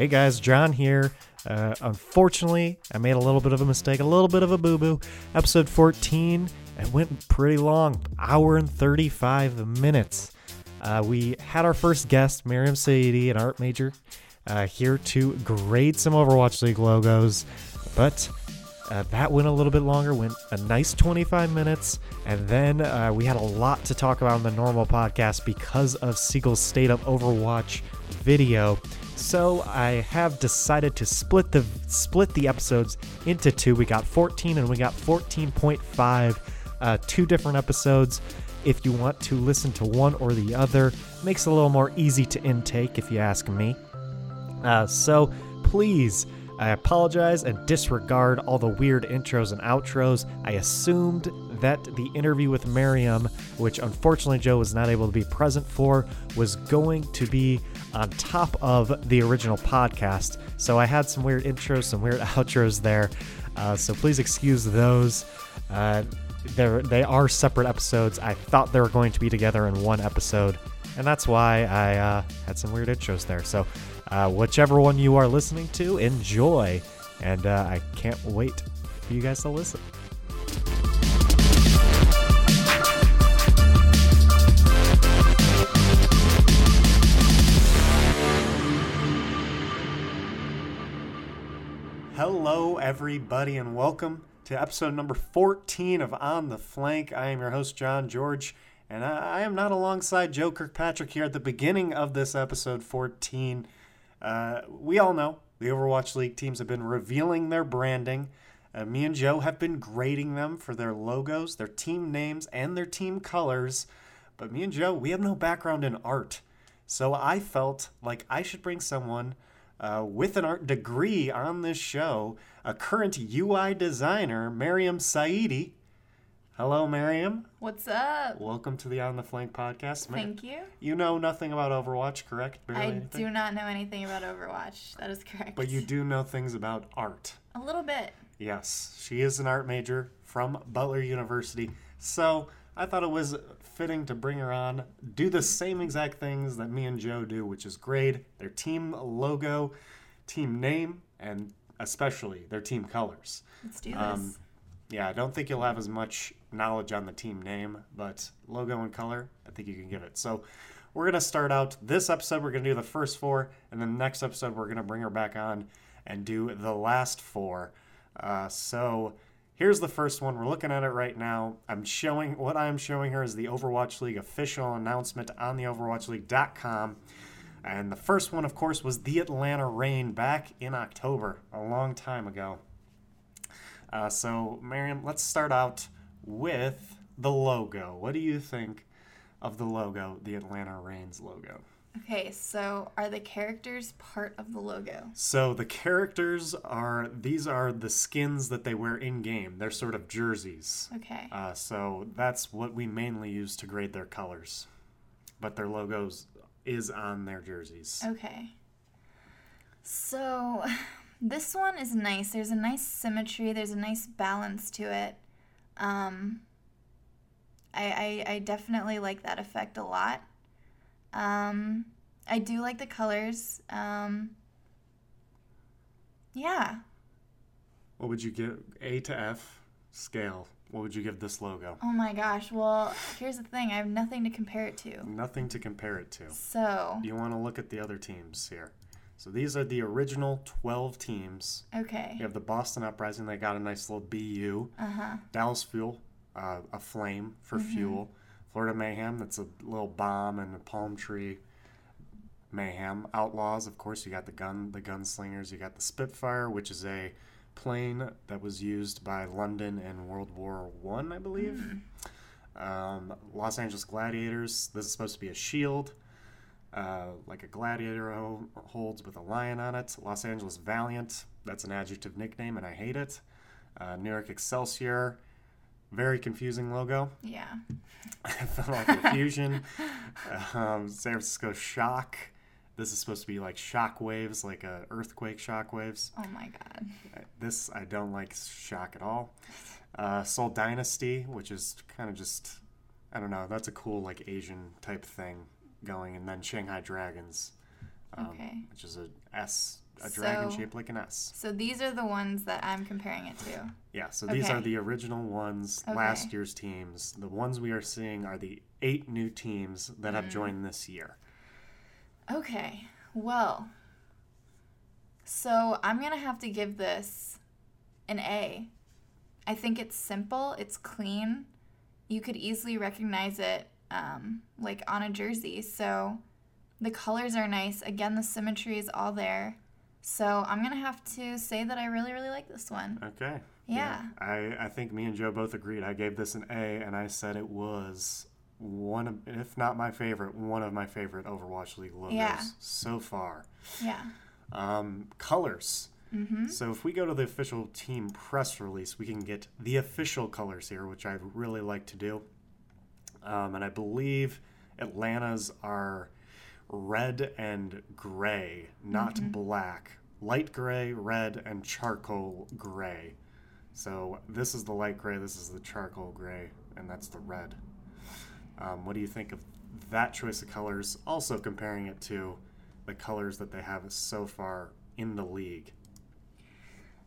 Hey guys, John here. Uh, unfortunately, I made a little bit of a mistake, a little bit of a boo boo. Episode 14, it went pretty long, hour and 35 minutes. Uh, we had our first guest, Miriam Saidi, an art major, uh, here to grade some Overwatch League logos, but uh, that went a little bit longer, went a nice 25 minutes, and then uh, we had a lot to talk about in the normal podcast because of Seagull's State of Overwatch video. So I have decided to split the split the episodes into two. We got 14 and we got 14.5, uh, two different episodes. If you want to listen to one or the other, makes it a little more easy to intake, if you ask me. Uh, so please I apologize and disregard all the weird intros and outros. I assumed that the interview with Miriam, which unfortunately Joe was not able to be present for, was going to be on top of the original podcast. So I had some weird intros, some weird outros there. Uh, so please excuse those. Uh, they're, they are separate episodes. I thought they were going to be together in one episode, and that's why I uh, had some weird intros there. So uh, whichever one you are listening to, enjoy. And uh, I can't wait for you guys to listen. Hello, everybody, and welcome to episode number 14 of On the Flank. I am your host, John George, and I, am not alongside Joe Kirkpatrick here at the beginning of this episode 14. Uh, we all know the Overwatch League teams have been revealing their branding. Uh, me and Joe have been grading them for their logos, their team names, and their team colors. But me and Joe, we have no background in art. So I felt like I should bring someone uh, with an art degree on this show, a current UI designer, Miriam Saidi. Hello, Miriam. What's up? Welcome to the On the Flank podcast. Thank you. You know nothing about Overwatch, correct? Barely I anything? do not know anything about Overwatch. That is correct. But you do know things about art. A little bit. Yes, she is an art major from Butler University. So I thought it was fitting to bring her on, do the same exact things that me and Joe do, which is grade their team logo, team name, and especially their team colors. Let's do um, this. Um, yeah, I don't think you'll have as much knowledge on the team name, but logo and color, I think you can give it. So we're going to start out this episode. We're going to do the first four, and then the next episode, we're going to bring her back on and do the last four. Uh, so here's the first one. We're looking at it right now. I'm showing what I'm showing here is the Overwatch League official announcement on the OverwatchLeague.com. And the first one, of course, was the Atlanta Reign back in October, a long time ago. Uh, so, Miriam, let's start out with the logo. What do you think of the logo, the Atlanta Reigns logo? Okay, so are the characters part of the logo? So the characters are these are the skins that they wear in game. They're sort of jerseys. Okay. Uh, so that's what we mainly use to grade their colors, but their logos is on their jerseys. Okay. So this one is nice. There's a nice symmetry. There's a nice balance to it. Um, I, I, I definitely like that effect a lot. Um, I do like the colors. Um, yeah. What would you give A to F scale? What would you give this logo? Oh my gosh. Well, here's the thing I have nothing to compare it to. Nothing to compare it to. So. You want to look at the other teams here. So these are the original 12 teams. Okay. You have the Boston Uprising. They got a nice little BU. Uh-huh. Dallas Fuel, uh, a flame for mm-hmm. fuel. Florida Mayhem, that's a little bomb and a palm tree. Mayhem. Outlaws, of course, you got the gun, the gunslingers. You got the Spitfire, which is a plane that was used by London in World War One, I, I believe. Mm. Um, Los Angeles Gladiators. This is supposed to be a shield uh, like a gladiator holds with a lion on it. Los Angeles Valiant, that's an adjective nickname, and I hate it. Uh, New York Excelsior, very confusing logo. Yeah. I felt like confusion. um, San Francisco Shock. This is supposed to be like shock waves, like a earthquake shock waves. Oh my god. Uh, this I don't like shock at all. Uh, Seoul Dynasty, which is kind of just I don't know. That's a cool like Asian type thing going, and then Shanghai Dragons. Um, Okay. which is a S, a dragon So- shaped like an S. So these are the ones that I'm comparing it to. Yeah, so these are the original ones, Okay. last year's teams. The ones we are seeing are the eight new teams that Mm. have joined this year. Okay. Well, so I'm going to have to give this an A. I think it's simple, it's clean. You could easily recognize it um, like on a jersey. So the colors are nice. Again, the symmetry is all there. So I'm going to have to say that I really, really like this one. Okay. Yeah. I, I think me and Joe both agreed. I gave this an A, and I said it was one of, if not my favorite, one of my favorite Overwatch League logos Yeah. so far. Yeah. Um, colors. Mm-hmm. So if we go to the official team press release, we can get the official colors here, which I really like to do. Um, and I believe Atlanta's are red and gray, not black. Light gray, red, and charcoal gray. So this is the light gray, this is the charcoal gray, and that's the red. Um, what do you think of that choice of colors? Also comparing it to the colors that they have so far in the league.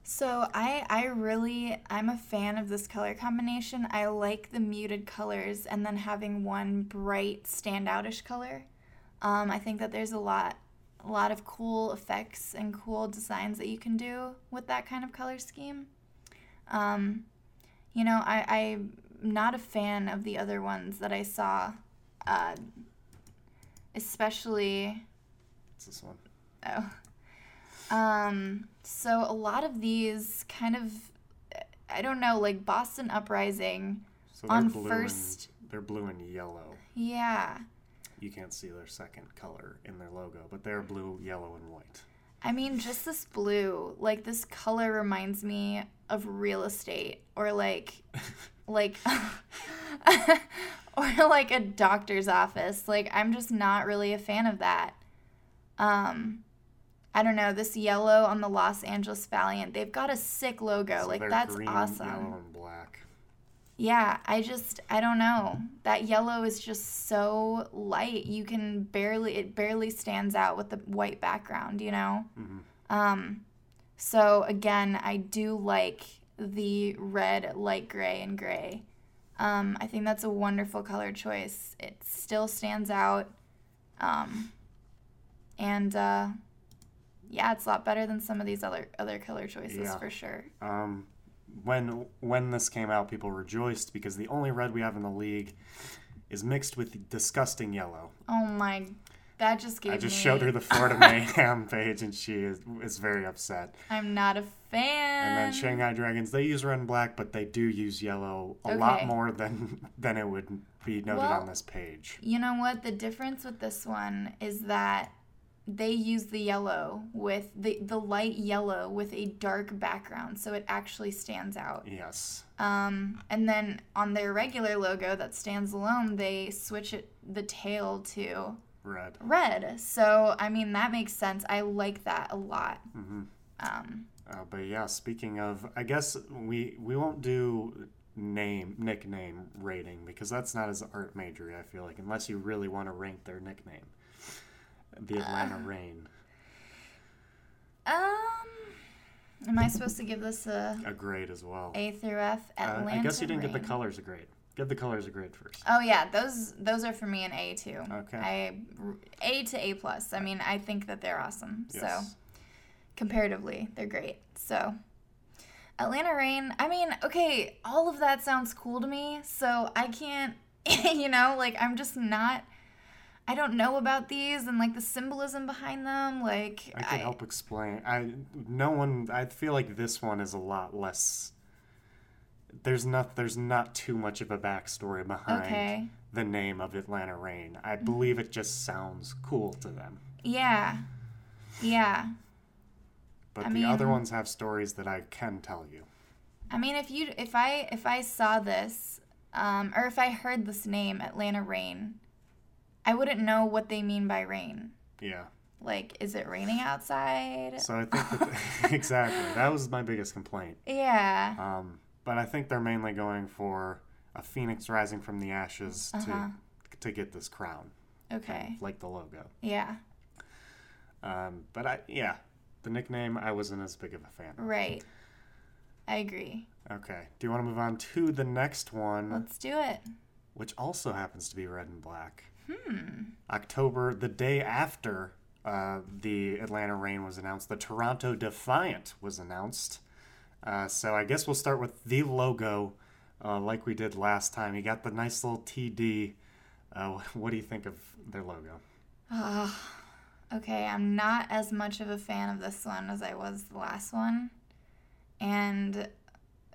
So I I really I'm a fan of this color combination. I like the muted colors and then having one bright standoutish color. Um, I think that there's a lot a lot of cool effects and cool designs that you can do with that kind of color scheme. Um, you know, I, I'm not a fan of the other ones that I saw, uh, especially What's this one? Oh. Um, so a lot of these kind of, I don't know, like Boston Uprising. So On blue first- and, they're blue and yellow. Yeah. You can't see their second color in their logo, but they're blue, yellow, and white. I mean, just this blue, like this color reminds me of real estate or like, like, or like a doctor's office. Like, I'm just not really a fan of that. Um, I don't know, this yellow on the Los Angeles Valiant, they've got a sick logo. So like, that's green, awesome. Yellow and black. Yeah, I just I don't know. That yellow is just so light. You can barely it barely stands out with the white background, you know? Mhm. Um so again, I do like the red, light gray and gray. Um I think that's a wonderful color choice. It still stands out. Um and uh yeah, it's a lot better than some of these other other color choices Yeah. for sure. Um, when when this came out, people rejoiced because the only red we have in the league is mixed with disgusting yellow. Oh my that just gave I just me showed her the Florida Mayhem page, and she is, is very upset. I'm not a fan. And then Shanghai Dragons, they use red and black, but they do use yellow a lot more than than it would be noted Well- on this page. You know what? The difference with this one is that they use the yellow with the the light yellow with a dark background, so it actually stands out. Yes. Um, and then on their regular logo that stands alone, they switch it the tail to Red. red. So I mean that makes sense. I like that a lot. mm-hmm. Um, Uh, but yeah, speaking of, I guess we we won't do name nickname rating because that's not as art majory. I feel like unless you really want to rank their nickname, the Atlanta Uh. Reign, um, am I supposed to give this a a grade as well. A through F? Uh, Atlanta I guess you didn't get the colors a grade. Give the colors a grade first. Oh yeah, those those are for me an A too. Okay. I A to A plus. I mean, I think that they're awesome. Yes. So comparatively, they're great. So Atlanta Reign. I mean, okay, all of that sounds cool to me. So I can't, you know, like I'm just not. I don't know about these and like the symbolism behind them. Like I can help explain. I no one. I feel like this one is a lot less. There's not. There's not too much of a backstory behind Okay. the name of Atlanta Reign. I believe it just sounds cool to them. Yeah. Yeah. But I the other ones have stories that I can tell you. I mean, if you if I if I saw this, um, or if I heard this name, Atlanta Reign, I wouldn't know what they mean by rain. Yeah. Like, is it raining outside? So I think that exactly that was my biggest complaint. yeah. Um, but I think they're mainly going for a phoenix rising from the ashes Uh-huh. to to get this crown, Okay. like the logo. Yeah. Um, but I, yeah, the nickname I wasn't as big of a fan. of. Right. I agree. Okay. Do you want to move on to the next one, Let's do it. which also happens to be red and black? Hmm. October, the day after uh, the Atlanta Reign was announced, the Toronto Defiant was announced. Uh, so I guess we'll start with the logo, uh, like we did last time. You got the nice little TD. Uh, what do you think of their logo? Ah, okay, I'm not as much of a fan of this one as I was the last one. And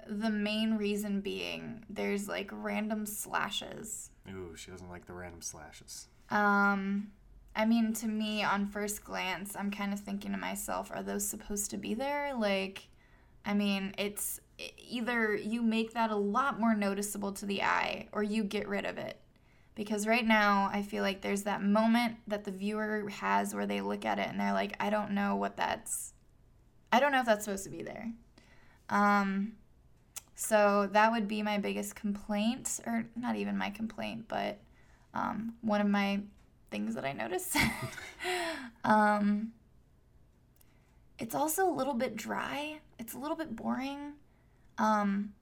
the main reason being there's like random slashes. Ooh, she doesn't like the random slashes. Um I mean to me on first glance, I'm kind of thinking to myself, are those supposed to be there? Like I mean, it's either you make that a lot more noticeable to the eye or you get rid of it. Because right now, I feel like there's that moment that the viewer has where they look at it and they're like, I don't know what that's. I don't know if that's supposed to be there. Um, so that would be my biggest complaint, or not even my complaint, but um, one of my things that I notice. um, it's also a little bit dry. It's a little bit boring. Um,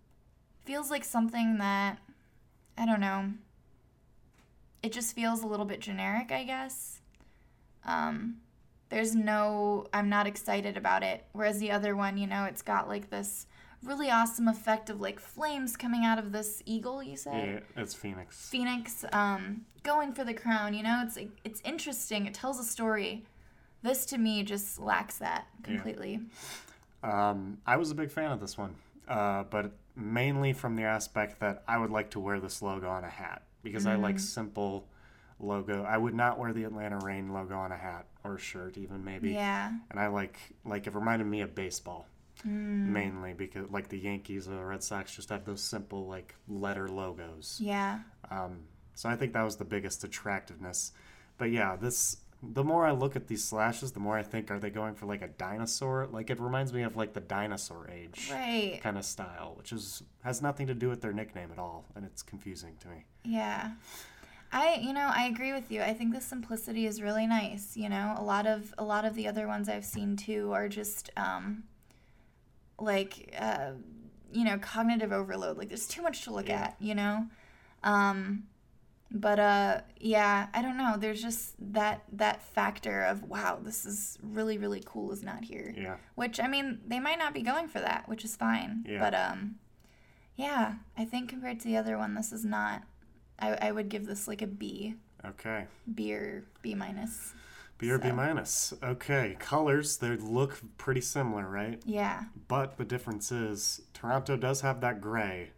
feels like something that I don't know. It just feels a little bit generic, I guess. Um, there's no, I'm not excited about it. Whereas the other one, you know, it's got like this really awesome effect of like flames coming out of this eagle. You said Yeah, it's Phoenix. Phoenix um, going for the crown. You know, it's it's interesting. It tells a story. This to me just lacks that completely. Um, I was a big fan of this one, uh, but mainly from the aspect that I would like to wear this logo on a hat because I like simple logo. I would not wear the Atlanta Reign logo on a hat or a shirt, even maybe. Yeah. And I like like it reminded me of baseball Mm. mainly because like the Yankees or the Red Sox just have those simple like letter logos. Yeah. Um, so I think that was the biggest attractiveness. But yeah, this the more I look at these slashes, the more I think are they going for like a dinosaur? Like it reminds me of like the dinosaur age Right. kind of style, which is has nothing to do with their nickname at all, and it's confusing to me. Yeah. I you know, I agree with you. I think the simplicity is really nice, you know. A lot of a lot of the other ones I've seen too are just um like uh you know, cognitive overload. Like there's too much to look Yeah. at, you know. Um but uh yeah, I don't know. There's just that that factor of wow, this is really really cool is not here. Yeah. Which I mean, they might not be going for that, which is fine. Yeah. But um yeah, I think compared to the other one this is not I, I would give this like a B. Okay. B or B minus. B or B minus. Okay. Colors, they look pretty similar, right? Yeah. But the difference is Toronto does have that gray,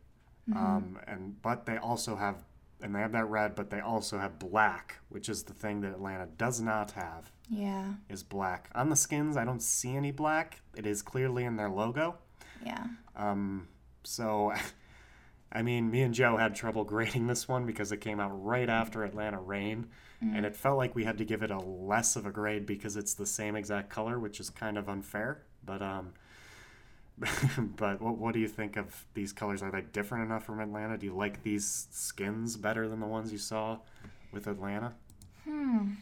Mm-hmm. um, and but they also have and they have that red, but they also have black, which is the thing that Atlanta does not have. Yeah. Is black on the skins? I don't see any black. It is clearly in their logo. Yeah. Um, so, I mean, me and Joe had trouble grading this one because it came out right after Atlanta Reign, and it felt like we had to give it a less of a grade because it's the same exact color, which is kind of unfair. But um, but what what do you think of these colors? Are they different enough from Atlanta? Do you like these skins better than the ones you saw with Atlanta? Hmm.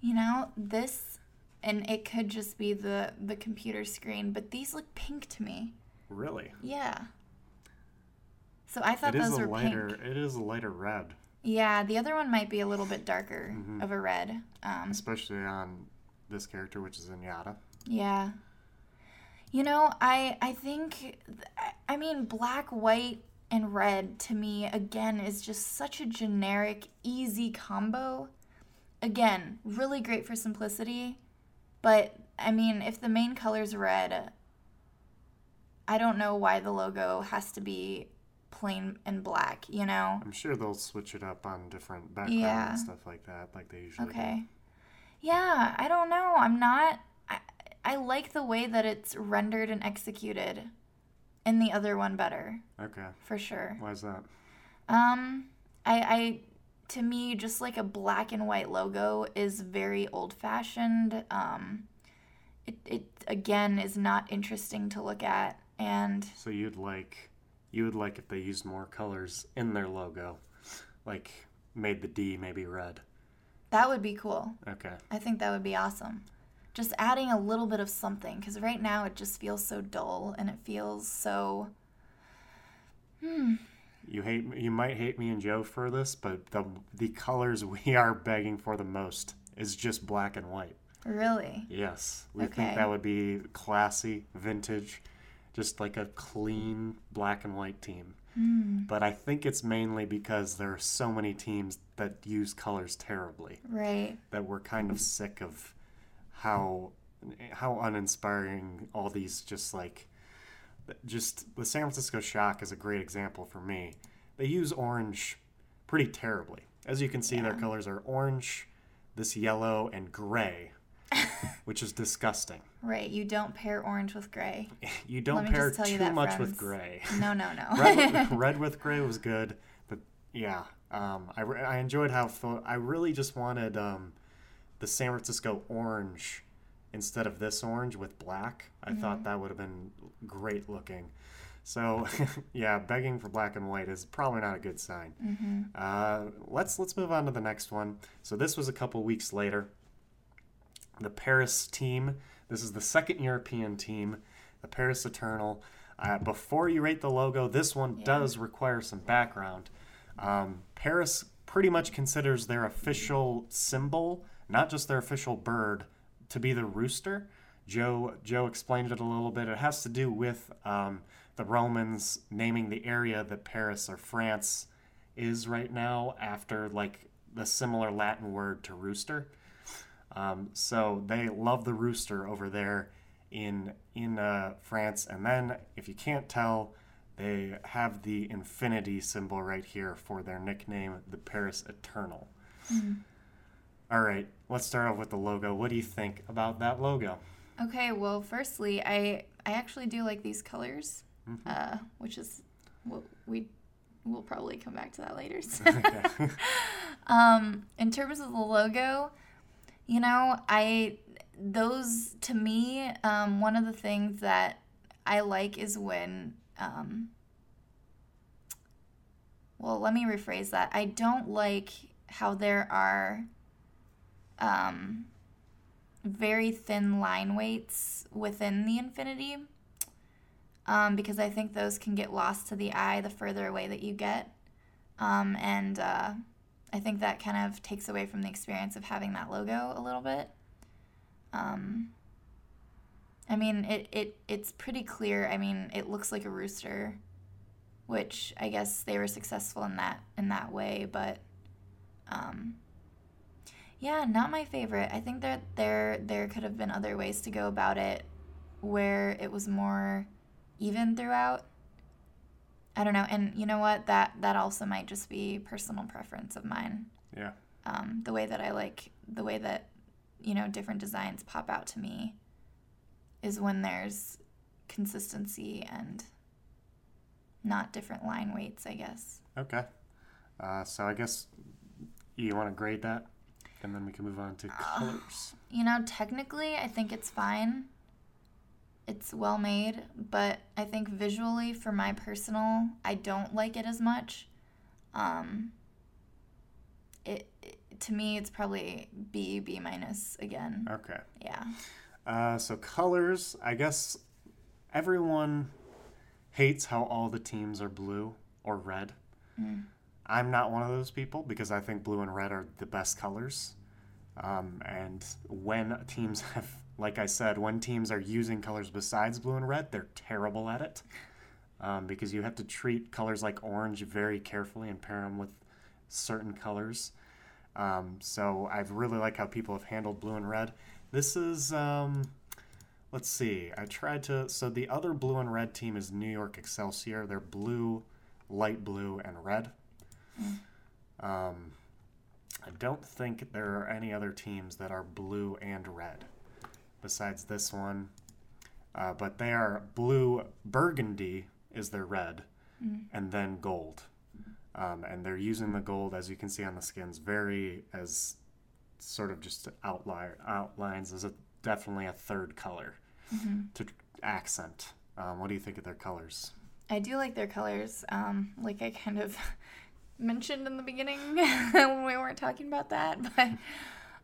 You know, this and it could just be the the computer screen, but these look pink to me. Really? Yeah. So I thought It those a were lighter. pink. It is a lighter red, Yeah, the other one might be a little bit darker Mhm. of a red. Um, especially on this character, which is Zenyatta. yeah. You know, I I think I mean black, white, and red to me again is just such a generic, easy combo. Again, really great for simplicity, but I mean, if the main color's red, I don't know why the logo has to be plain and black, you know? I'm sure they'll switch it up on different backgrounds Yeah. and stuff like that, like they usually Okay. Yeah, I don't know. I'm not. I, I like the way that it's rendered and executed in the other one better. Okay. for sure. Why is that? Um, I, I, to me, just like a black and white logo is very old fashioned. Um, it, it again is not interesting to look at, and So you'd like, you would like if they used more colors in their logo, like made the D maybe red, That would be cool. Okay. I think that would be awesome. Just adding a little bit of something because right now it just feels so dull and it feels so. Hmm. You hate you might hate me and Joe for this, but the the colors we are begging for the most is just black and white. Really? Yes, we Okay. think that would be classy, vintage, just like a clean black and white team. Hmm. But I think it's mainly because there are so many teams that use colors terribly Right. that we're kind of sick of how how uninspiring all these just like just the San Francisco Shock is a great example for me. They use orange pretty terribly. As you can see, their colors are orange, this yellow, and gray, which is disgusting. Right. You don't pair orange with gray. You don't pair just tell you too that, much with gray. No, no, no. red, with, red with gray was good, but yeah, um, I, I enjoyed how I really just wanted um, the San Francisco orange instead of this orange with black. I Mm-hmm. thought that would have been great looking. So yeah, begging for black and white is probably not a good sign. hmm Uh, let's let's move on to the next one. So this was a couple weeks later. The Paris team. This is the second European team, the Paris Eternal. Uh, before you rate the logo, this one Yeah. does require some background. Um, Paris pretty much considers their official symbol, not just their official bird, to be the rooster. Joe Joe explained it a little bit. It has to do with um, the Romans naming the area that Paris or France is right now after like the similar Latin word to rooster. Um, so they love the rooster over there in in uh, France. And then, if you can't tell, they have the infinity symbol right here for their nickname, the Paris Eternal. All right, let's start off with the logo. What do you think about that logo? Okay. Well, firstly, I I actually do like these colors, uh, which is what we we'll probably come back to that later. Okay. Um, in terms of the logo, you know, I those to me, um, one of the things that I like is when um, well, let me rephrase that. I don't like how there are um, very thin line weights within the infinity. Um, because I think those can get lost to the eye the further away that you get. Um, and uh, I think that kind of takes away from the experience of having that logo a little bit. Um, I mean, it, it it's pretty clear. I mean, it looks like a rooster, which I guess they were successful in that in that way. But um, yeah, not my favorite. I think that there there could have been other ways to go about it, where it was more even throughout. I don't know, and you know what? That that also might just be personal preference of mine. yeah. Um, the way that I like the way that you know different designs pop out to me is when there's consistency and not different line weights. I guess. Okay. Uh, so I guess you want to grade that, and then we can move on to colors. You know, technically, I think it's fine. It's well made, but I think visually, for my personal, I don't like it as much. Um, it, it to me, it's probably B B minus again. Okay. Yeah. Uh, so colors, I guess everyone hates how all the teams are blue or red. Mm. I'm not one of those people because I think blue and red are the best colors. Um, and when teams have, like I said, when teams are using colors besides blue and red, they're terrible at it. Um, because you have to treat colors like orange very carefully and pair them with certain colors. Um, so I really like how people have handled blue and red. This is, um, let's see, I tried to. So the other blue and red team is New York Excelsior. They're blue, light blue, and red. Um, I don't think there are any other teams that are blue and red besides this one. Uh, but they are blue, burgundy is their red, and then gold. Um, and they're using the gold, as you can see on the skins, very as sort of just outlier outlines as a definitely a third color to accent. Um, what do you think of their colors? I do like their colors. Um, like I kind of mentioned in the beginning when we weren't talking about that, but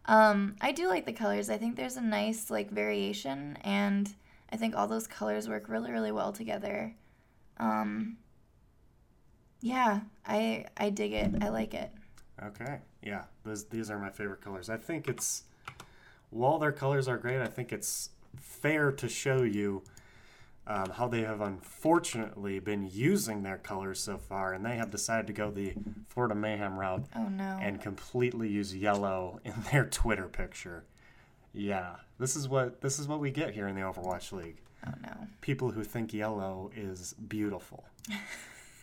um, I do like the colors. I think there's a nice like variation, and I think all those colors work really, really well together. Um, yeah, I I dig it. I like it. Okay. Yeah. Those, these are my favorite colors. I think it's while their colors are great, I think it's fair to show you um, how they have unfortunately been using their colors so far, and they have decided to go the Florida Mayhem route Oh no. and completely use yellow in their Twitter picture. Yeah, this is what this is what we get here in the Overwatch League. oh no. People who think yellow is beautiful.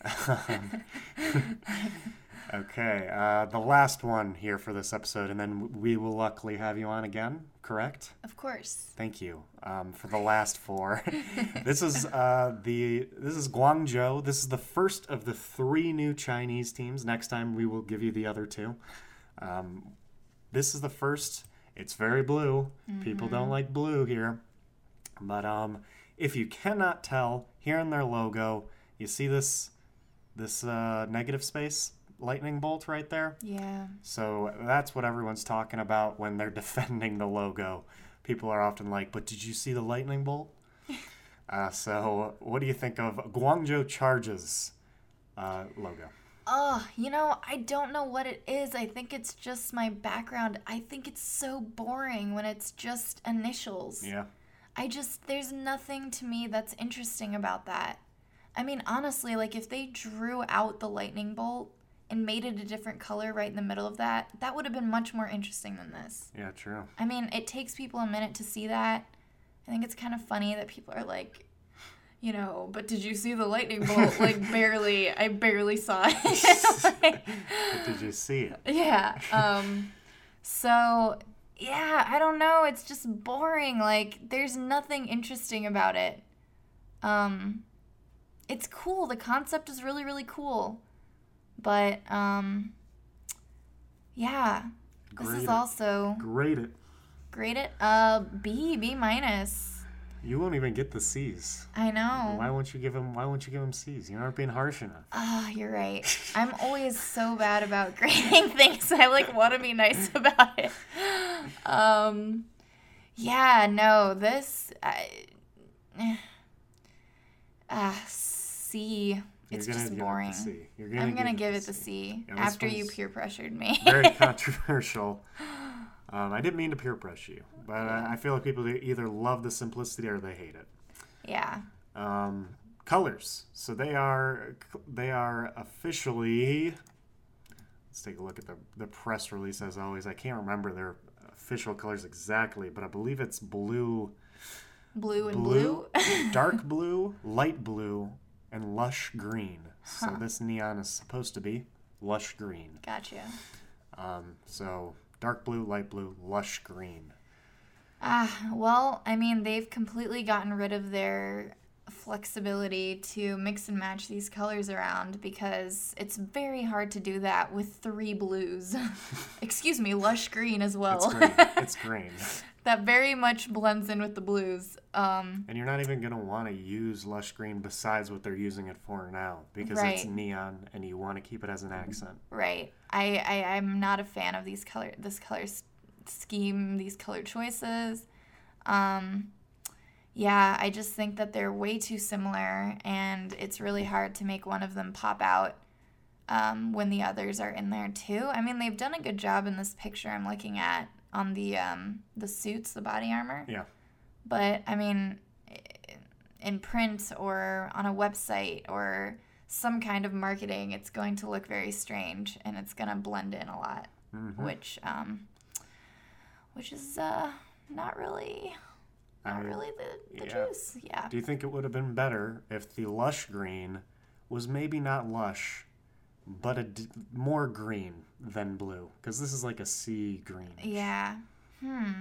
okay, uh, the last one here for this episode, and then we will luckily have you on again. Correct? Of course. Thank you um, for the last four. this is uh, the this is Guangzhou. This is the first of the three new Chinese teams. Next time we will give you the other two. Um, this is the first. It's very blue. People don't like blue here, but um, if you cannot tell, here in their logo, you see this this uh, negative space lightning bolt right there. Yeah. So that's what everyone's talking about when they're defending the logo. People are often like, "But did you see the lightning bolt?" uh, so, what do you think of Guangzhou Charges uh, logo? Oh, you know, I don't know what it is. I think it's just my background. I think it's so boring when it's just initials. Yeah, I just, there's nothing to me that's interesting about that. I mean, honestly, like if they drew out the lightning bolt and made it a different color right in the middle of that, that would have been much more interesting than this. yeah, true. I mean, it takes people a minute to see that. I think it's kind of funny that people are like, you know, but did you see the lightning bolt? like, barely, I barely saw it. Like, But did you see it? yeah. Um, so, yeah, I don't know. It's just boring. Like, there's nothing interesting about it. Um, it's cool. The concept is really, really cool. But, um, yeah, this is it. also Grade it. grade it uh B B minus. You won't even get the C's. I know. Why won't you give him? Why won't you give him C's? You aren't being harsh enough. Ah, you're right. I'm always so bad about grading things. I like want to be nice about it. Um, yeah, no, this, I, ah, C. It's You're just give it the boring. Gonna I'm gonna give give it the C Yeah, after you peer pressured me. Very controversial. Um, I didn't mean to peer pressure you, but I, I feel like people either love the simplicity or they hate it. yeah. Um, colors. So they are they are officially. Let's take a look at the the press release. As always, I can't remember their official colors exactly, but I believe it's blue, Blue and blue, blue. dark blue, light blue, and lush green. So this neon is supposed to be lush green. gotcha. Um, so dark blue, light blue, lush green. Ah, well, I mean, they've completely gotten rid of their flexibility to mix and match these colors around because it's very hard to do that with three blues. Excuse me, lush green as well. It's green. it's green. That very much blends in with the blues. Um, And you're not even going to want to use lush green besides what they're using it for now because it's neon and you want to keep it as an accent. right. I, I I'm not a fan of these color this color s- scheme, these color choices. Um, yeah, I just think that they're way too similar, and it's really hard to make one of them pop out um, when the others are in there too. I mean, they've done a good job in this picture I'm looking at on the um, the suits, the body armor. Yeah. But I mean, in print or on a website or some kind of marketing, it's going to look very strange and it's going to blend in a lot, Mhm. which um, which is uh, not really not I- really the, the yeah. juice. Yeah. Do you think it would have been better if the lush green was maybe not lush, but a d- more green than blue? Because this is like a sea green. Yeah. Hmm.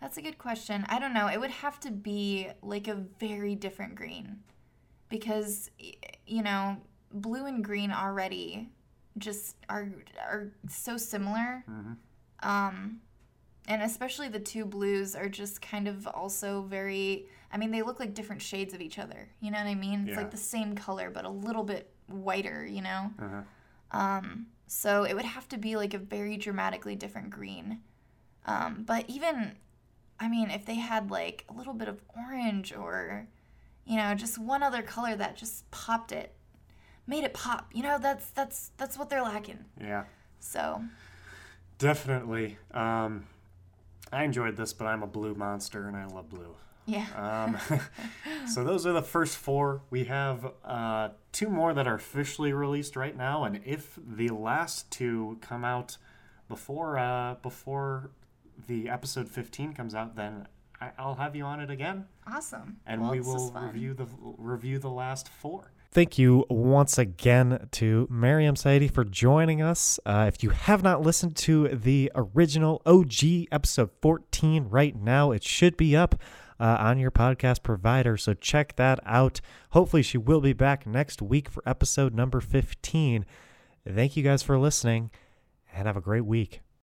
That's a good question. I don't know. It would have to be like a very different green. Because you know, blue and green already just are are so similar. Mhm. Um and especially the two blues are just kind of also very I mean, they look like different shades of each other. You know what I mean? It's Yeah. like the same color but a little bit whiter, you know? Uh-huh. Um, So it would have to be like a very dramatically different green. Um, but even, I mean, if they had like a little bit of orange or, you know, just one other color that just popped it, made it pop. You know, that's that's that's what they're lacking. Yeah, So definitely. Um, I enjoyed this, but I'm a blue monster and I love blue. Yeah, Um, so those are the first four. We have uh, two more that are officially released right now, and if the last two come out before uh, before the episode 15 comes out, then I- I'll have you on it again, awesome. and Well, we will review the review the last four. Thank you once again to Mariam Saidi for joining us. Uh, if you have not listened to the original OG episode 14 right now, it should be up uh, on your podcast provider. So check that out. Hopefully, she will be back next week for episode number 15. Thank you guys for listening and have a great week.